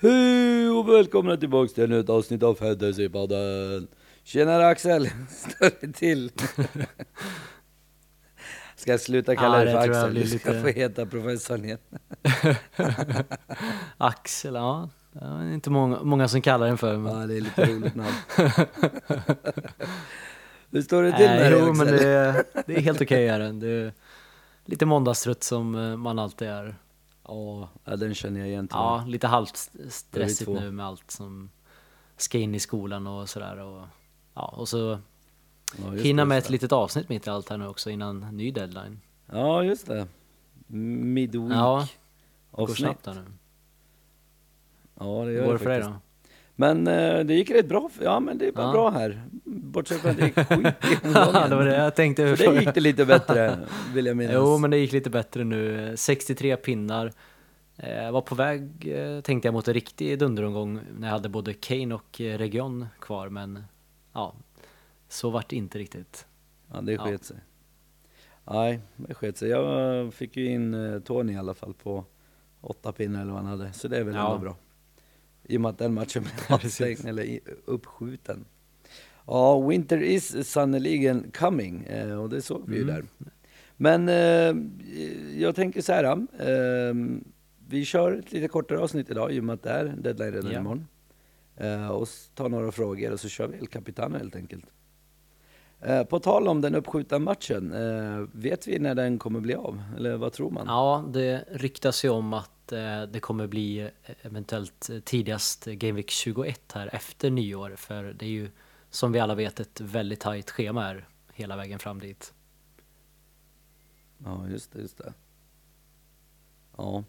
Hej och välkomna tillbaks till ett avsnitt av Fantasypodden! Tjenare Axel! Står det till? Ska jag sluta kalla Ja, dig för Axel? Du ska lite- få heta professorn igen. Axel, ja. Det är inte många, många som kallar den för. Men... Ja, det är lite roligt namn. Hur står det till med Nej, dig jo, Axel? men det är, det är helt okej den. Det är lite måndagstrött som eh, man alltid är. Ja, den känner jag igen. tror Ja, lite halvt stressigt nu med allt som ska in i skolan och sådär. Och, ja, och så. Ja, hinna med ett litet avsnitt mitt i allt här nu också innan ny deadline. Ja, just det. Midweek Ja, det går snabbt här nu. Ja, det gör går det det för dig då? Men eh, det gick rätt bra. Ja, men det är bara Ja. bra här. Bortsett från att det gick skit Ja, det var det jag tänkte. För det gick det lite bättre, vill jag minnas. Jo, men det gick lite bättre nu. 63 pinnar. Eh, Jag var på väg, eh, tänkte jag, mot en riktig dunderomgång när jag hade både Kane och eh, Region kvar, men ja, så vart det inte riktigt. Ja, det Ja. sket sig. Nej, det sket sig. Jag fick ju in eh, Tony i alla fall på åtta pinnar eller vad han hade, så det är väl Ja. ändå bra. I och med att den matchen blev avstängd, eller uppskjuten. Ja, Winter is sannoliken coming, eh, och det såg vi ju Mm. där. Men eh, jag tänker så här, eh, vi kör ett lite kortare avsnitt idag i och med att det är deadline redan Ja. imorgon. Eh, och tar några frågor och så kör vi El Capitano helt enkelt. Eh, på tal om den uppskjutna matchen, eh, vet vi när den kommer bli av? Eller vad tror man? Ja, det ryktas ju om att eh, det kommer bli eh, eventuellt tidigast Game Week 21 här efter nyår, för det är ju som vi alla vet ett väldigt tajt schema här hela vägen fram dit. Ja, just det, just det. Ja.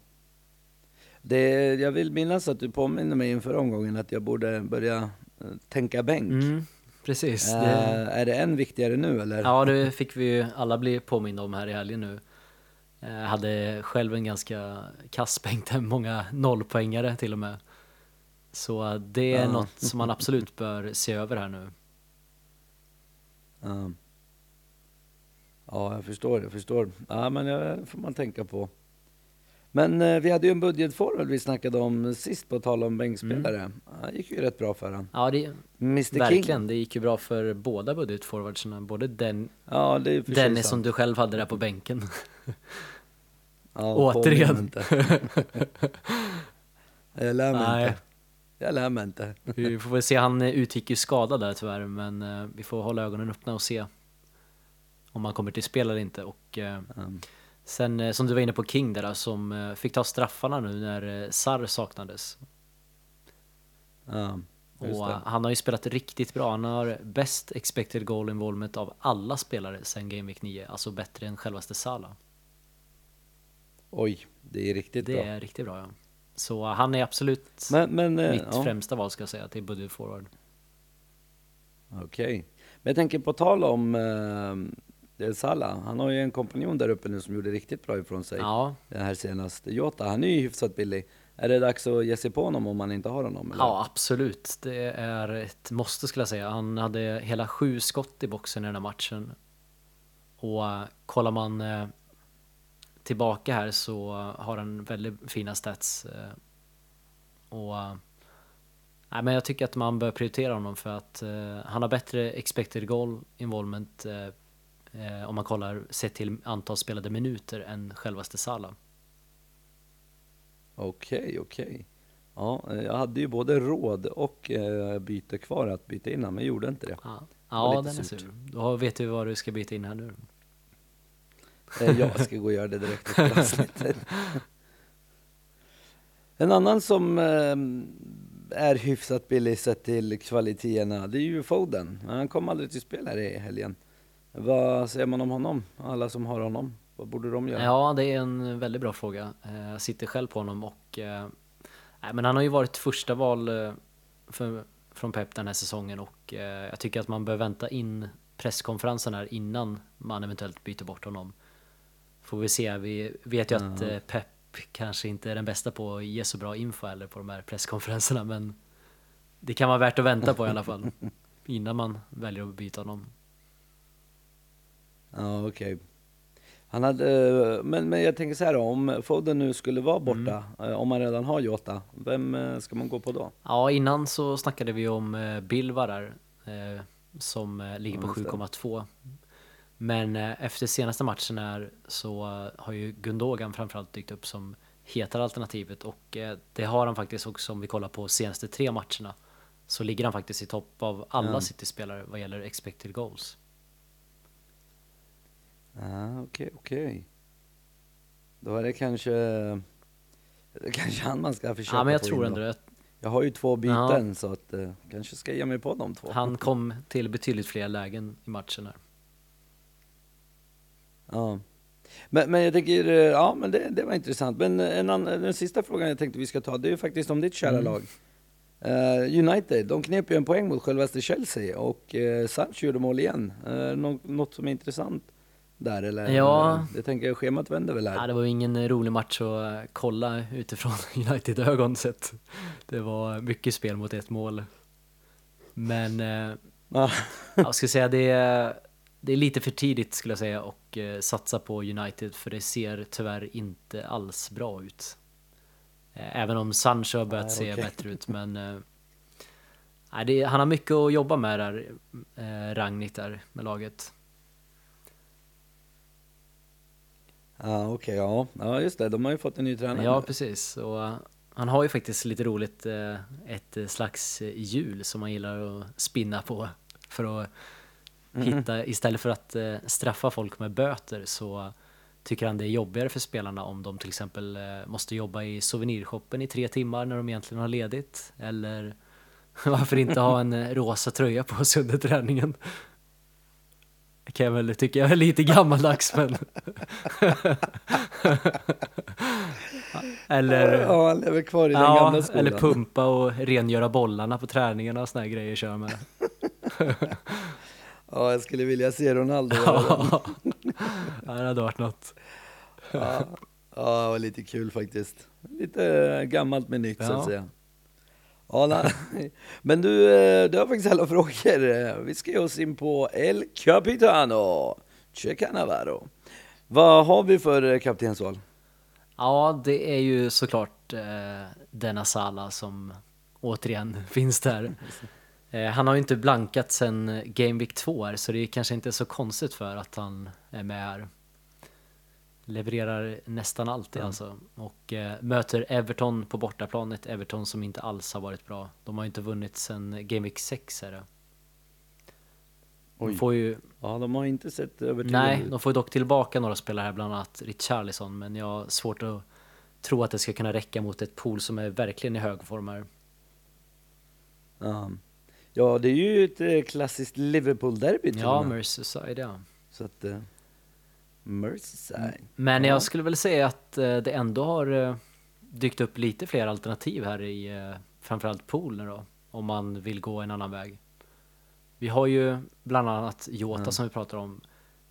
Det, jag vill minnas att du påminner mig inför omgången att jag borde börja eh, tänka bänk. Mm, precis. Eh, Det, är det än viktigare nu eller? Ja, det fick vi ju alla bli påminna om här i helgen nu. Jag hade själv en ganska kass bänk där, många nollpoängare till och med. Så det är Ja. något som man absolut bör se över här nu. Ja. Ja, jag förstår, jag förstår. Ja, men det får man tänka på. Men eh, vi hade ju en budgetforward vi snackade om sist på tal om bänkspelare. Ja, det gick ju rätt bra för han. Ja, det, Mr King. verkligen. Det gick ju bra för båda budgetforwardsarna. Både den, Ja, Dennis som du själv hade där på bänken. Ja, återigen. jag lär mig Nej. inte. Jag lär mig inte. Vi får väl se, han utgick ju skadad där tyvärr, men eh, vi får hålla ögonen öppna och se om han kommer till spel eller inte. Och eh, Sen eh, som du var inne på King där som fick ta straffarna nu när Sarr saknades. ja, Och han har ju spelat riktigt bra. Han har bäst expected goal involvement av alla spelare sen Game Week 9. Alltså bättre än självaste Salah. Oj, det är riktigt Det bra. är riktigt bra ja. Så eh, han är absolut Men, men eh, mitt ja, främsta val ska jag säga till budget forward. okej. Men jag tänker på tal om eh, Salah. Han har ju en kompanjon där uppe nu som gjorde riktigt bra ifrån sig. Ja, Det här senaste. Jota, han är ju hyfsat billig. Är det dags att ge sig på honom om man inte har honom? Eller? ja absolut. Det är ett måste skulle jag säga. Han hade hela sju skott i boxen i den här matchen. Och eh, kollar man eh, tillbaka här så har han väldigt fina stats. eh, Och nej, men jag tycker att man bör prioritera honom för att eh, han har bättre expected goal involvement eh, om man kollar sett till antal spelade minuter än självaste Salah. Okej, okej. Ja, eh, jag hade ju både råd och byte kvar att byta in men jag gjorde inte det. Ja, ja den är surt. sur. Då vet du vad du ska byta in här nu. Eh, jag ska gå och göra det direkt efter avsnittet. En annan som ehm, är hyfsat billig sett till kvaliteterna, det är ju Foden. Han kom aldrig till spel här i helgen. Vad säger man om honom? Alla som har honom, vad borde de göra? Ja, det är en väldigt bra fråga. Eh, jag sitter själv på honom och eh, nej, men han har ju varit första val för, från Pep den här säsongen och jag tycker att man bör vänta in presskonferensen här innan man eventuellt byter bort honom. Får vi se, vi vet ju att Ja. eh, Pep kanske inte är den bästa på att ge så bra info eller på de här presskonferenserna men det kan vara värt att vänta på i alla fall innan man väljer att byta honom. Ja, okej. Han hade, men, men jag tänker så här om Foden nu skulle vara borta, mm. om man redan har Jota, vem ska man gå på då? Ja, innan så snackade vi om Bilva där, som ligger på 7,2. Men efter senaste matchen här så har ju Gundogan framförallt dykt upp som hetare alternativet och det har han faktiskt också om vi kollar på senaste tre matcherna så ligger han faktiskt i topp av alla mm. City-spelare vad gäller expected goals. Ah, okej, okay, okej. Okay. Då är det kanske, det kanske han man ska försöka Ja, men jag tror ändå det. Jag har ju två byten ja. så att uh, kanske ska ge mig på de två. Han kom till betydligt fler lägen i matchen här. Ja. Men, men jag tänker, eh, ja men det, det var intressant. Men en annan, den sista frågan jag tänkte vi ska ta, det är ju faktiskt om ditt kära mm. lag. Uh, United, de knep ju en poäng mot självaste Chelsea och uh, Sancho gjorde mål igen. Uh, något, något som är intressant där eller? Ja. Det tänker jag, schemat vänder väl här? Ja, det var ju ingen rolig match att kolla utifrån United-ögon sett. Det var mycket spel mot ett mål. Men, ah. jag ska säga det är, det är lite för tidigt skulle jag säga och satsa på United för det ser tyvärr inte alls bra ut. Eh, även om Sancho har börjat se okay. bättre ut men eh, det, han har mycket att jobba med där, eh, Ragnit där med laget. Ja okej, okay, ja. ja just det, de har ju fått en ny tränare. Ja precis, och han har ju faktiskt lite roligt, ett slags hjul som han gillar att spinna på för att. Hitta, istället för att straffa folk med böter så tycker han det är jobbigare för spelarna om de till exempel eh, måste jobba i souvenirshoppen i tre timmar när de egentligen har ledigt? Eller varför inte ha en eh, rosa tröja på sig under träningen? Det kan jag väl tycka jag är lite gammaldags men... eller... Ja, han lever kvar i den ja, gamla skolan. Eller pumpa och rengöra bollarna på träningarna och såna här grejer kör med. Ja, jag skulle vilja se Ronaldo ja. ja, det hade varit något. ja, ja, det var lite kul faktiskt. Lite gammalt med nytt ja. så att säga. Ja, men du, eh, du har faktiskt alla frågor. Vi ska ge oss in på El Capitano, Che Canavaro. Vad har vi för eh, kaptensval? Ja, det är ju såklart eh, denna Sala som återigen finns där. Eh, han har ju inte blankat sen Game Week 2 här, så det är kanske inte så konstigt för att han är med här. Levererar nästan alltid mm. alltså. Och eh, möter Everton på bortaplanet, Everton som inte alls har varit bra. De har ju inte vunnit sen Game Week 6 är det. De får ju... Ja, de har inte sett övertygande Nej, de får ju dock tillbaka några spelare här, bland annat Richarlison, men jag har svårt att tro att det ska kunna räcka mot ett pool som är verkligen i hög form här. Ja. Ja, det är ju ett eh, klassiskt Liverpool-derby Ja, Merseyside ja. Så att, uh, Merseyside. Men jag skulle väl säga att uh, det ändå har uh, dykt upp lite fler alternativ här i uh, framförallt pool nu då, om man vill gå en annan väg. Vi har ju bland annat Jota mm. som vi pratar om.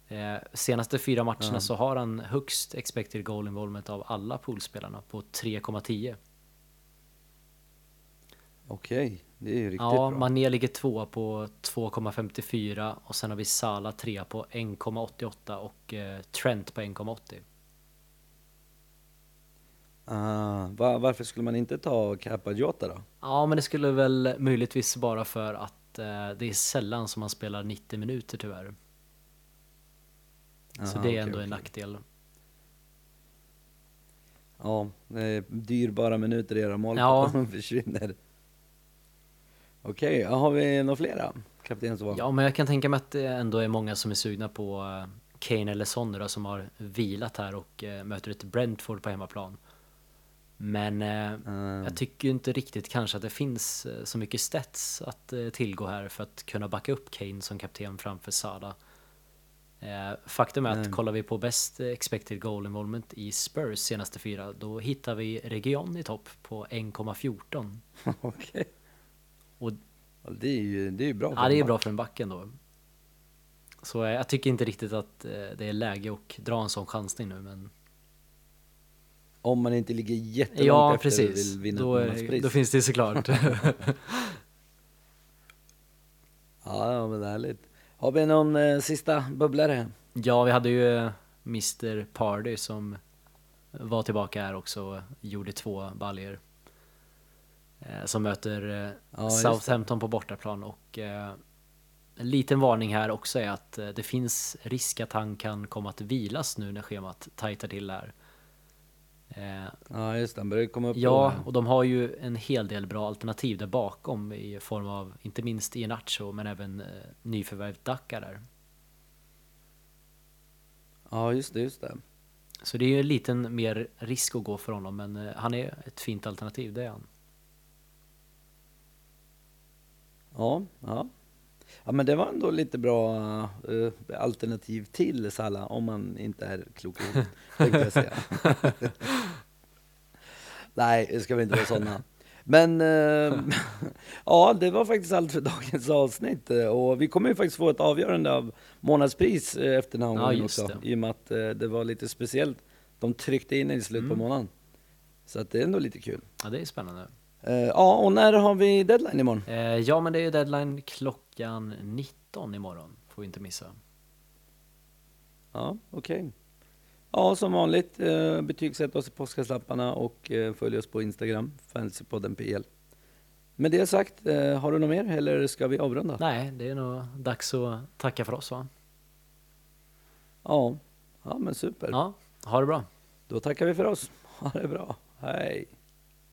Eh, senaste fyra matcherna mm. så har han högst expected goal involvement av alla poolspelarna på 3,10. Okej. Okay. Det är ju riktigt ja, bra. Mané ligger tvåa på 2,54 och sen har vi Sala trea på 1,88 och eh, Trent på 1,80. Ah, var, varför skulle man inte ta Kappa-Jota då? Ja, men det skulle väl möjligtvis bara för att eh, det är sällan som man spelar 90 minuter tyvärr. Aha, Så det är okay, ändå okay. en nackdel. Ja, det är dyrbara minuter i era mål ja. försvinner. Okej, okay, har vi några flera kaptensval? Ja, men jag kan tänka mig att det ändå är många som är sugna på eh, Kane eller Son då, som har vilat här och uh, möter ett Brentford på hemmaplan. Men uh, mm. jag tycker ju inte riktigt kanske att det finns så mycket stats att tillgå här för att kunna backa upp Kane som kapten framför Sada. Faktum är att mm. kollar vi på best expected goal involvement i Spurs senaste fyra, då hittar vi Region i topp på 1,14. Okej. Okay. Och, ja, det är ju det är bra för Ja, det är bra för en back ändå. Så jag tycker inte riktigt att eh, det är läge att dra en sån chansning nu, men... Om man inte ligger jättelångt ja, efter precis. och vill vinna då, är, då finns det såklart. ja, men härligt. Har vi någon eh, sista bubblare? Ja, vi hade ju Mr Party som var tillbaka här också och gjorde två baljer eh, Som möter eh, Ja, Southampton på bortaplan och eh, en liten varning här också är att eh, det finns risk att han kan komma att vilas nu när schemat tajtar till här. Eh, Ja, just det. Han börjar komma upp ja, och de har ju en hel del bra alternativ där bakom i form av inte minst Iheanacho men även eh, nyförvärv Dacca där. Ja, just det, just det. Så det är ju en liten mer risk att gå för honom men eh, han är ett fint alternativ, det är han. Ja, ja. Ja, men det var ändå lite bra eh, alternativ till Salah om man inte är klok i jag säga. Nej, det ska vi inte vara sådana. Men eh, ja, det var faktiskt allt för dagens avsnitt eh, och vi kommer ju faktiskt få ett avgörande av månadspris efter den här Ja, omgången just också. det. I och med att eh, det var lite speciellt. De tryckte in i slutet på Mm. månaden. Så att det är ändå lite kul. Ja, det är spännande. Eh, ja, och när har vi deadline imorgon? Eh, ja, men det är ju deadline klockan 19 imorgon, får vi inte missa. Ja, okej. Ja, som vanligt, eh, betygsätt oss i påskkastlapparna och eh, följ oss på Instagram, Fantasypodden PL. Med det sagt, har du något mer eller ska vi avrunda? Nej, det är nog dags att tacka för oss va? Ja, ja men super. Ja, ha det bra. Då tackar vi för oss. Ha det bra. Hej!